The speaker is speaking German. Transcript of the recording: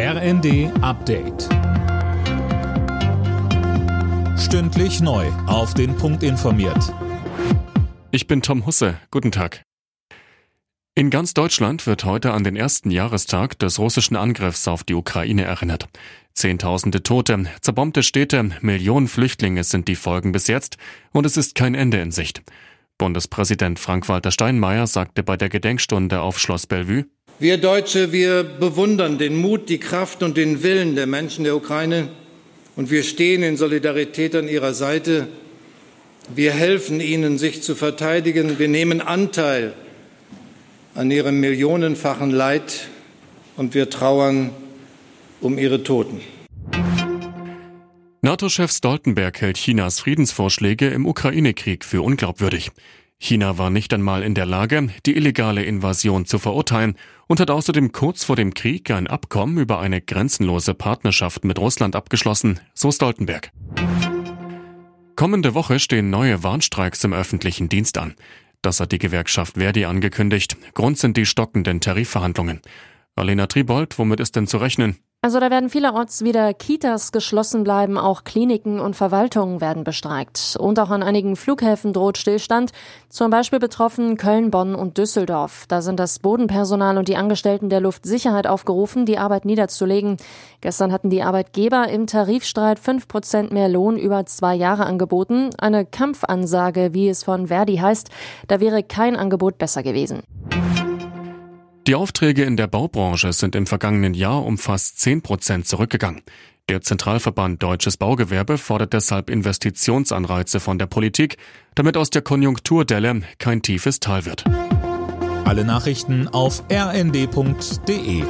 RND Update. Stündlich neu. Auf den Punkt informiert. Ich bin Tom Husse. Guten Tag. In ganz Deutschland wird heute an den ersten Jahrestag des russischen Angriffs auf die Ukraine erinnert. Zehntausende Tote, zerbombte Städte, Millionen Flüchtlinge sind die Folgen bis jetzt und es ist kein Ende in Sicht. Bundespräsident Frank-Walter Steinmeier sagte bei der Gedenkstunde auf Schloss Bellevue, wir Deutsche, wir bewundern den Mut, die Kraft und den Willen der Menschen der Ukraine und wir stehen in Solidarität an ihrer Seite. Wir helfen ihnen, sich zu verteidigen. Wir nehmen Anteil an ihrem millionenfachen Leid und wir trauern um ihre Toten. NATO-Chef Stoltenberg hält Chinas Friedensvorschläge im Ukraine-Krieg für unglaubwürdig. China war nicht einmal in der Lage, die illegale Invasion zu verurteilen und hat außerdem kurz vor dem Krieg ein Abkommen über eine grenzenlose Partnerschaft mit Russland abgeschlossen, so Stoltenberg. Kommende Woche stehen neue Warnstreiks im öffentlichen Dienst an. Das hat die Gewerkschaft Verdi angekündigt. Grund sind die stockenden Tarifverhandlungen. Alena Tribold, womit ist denn zu rechnen? Also da werden vielerorts wieder Kitas geschlossen bleiben, auch Kliniken und Verwaltungen werden bestreikt. Und auch an einigen Flughäfen droht Stillstand, zum Beispiel betroffen Köln, Bonn und Düsseldorf. Da sind das Bodenpersonal und die Angestellten der Luftsicherheit aufgerufen, die Arbeit niederzulegen. Gestern hatten die Arbeitgeber im Tarifstreit fünf Prozent mehr Lohn über zwei Jahre angeboten. Eine Kampfansage, wie es von Verdi heißt, da wäre kein Angebot besser gewesen. Die Aufträge in der Baubranche sind im vergangenen Jahr um fast 10 Prozent zurückgegangen. Der Zentralverband Deutsches Baugewerbe fordert deshalb Investitionsanreize von der Politik, damit aus der Konjunkturdelle kein tiefes Tal wird. Alle Nachrichten auf rnd.de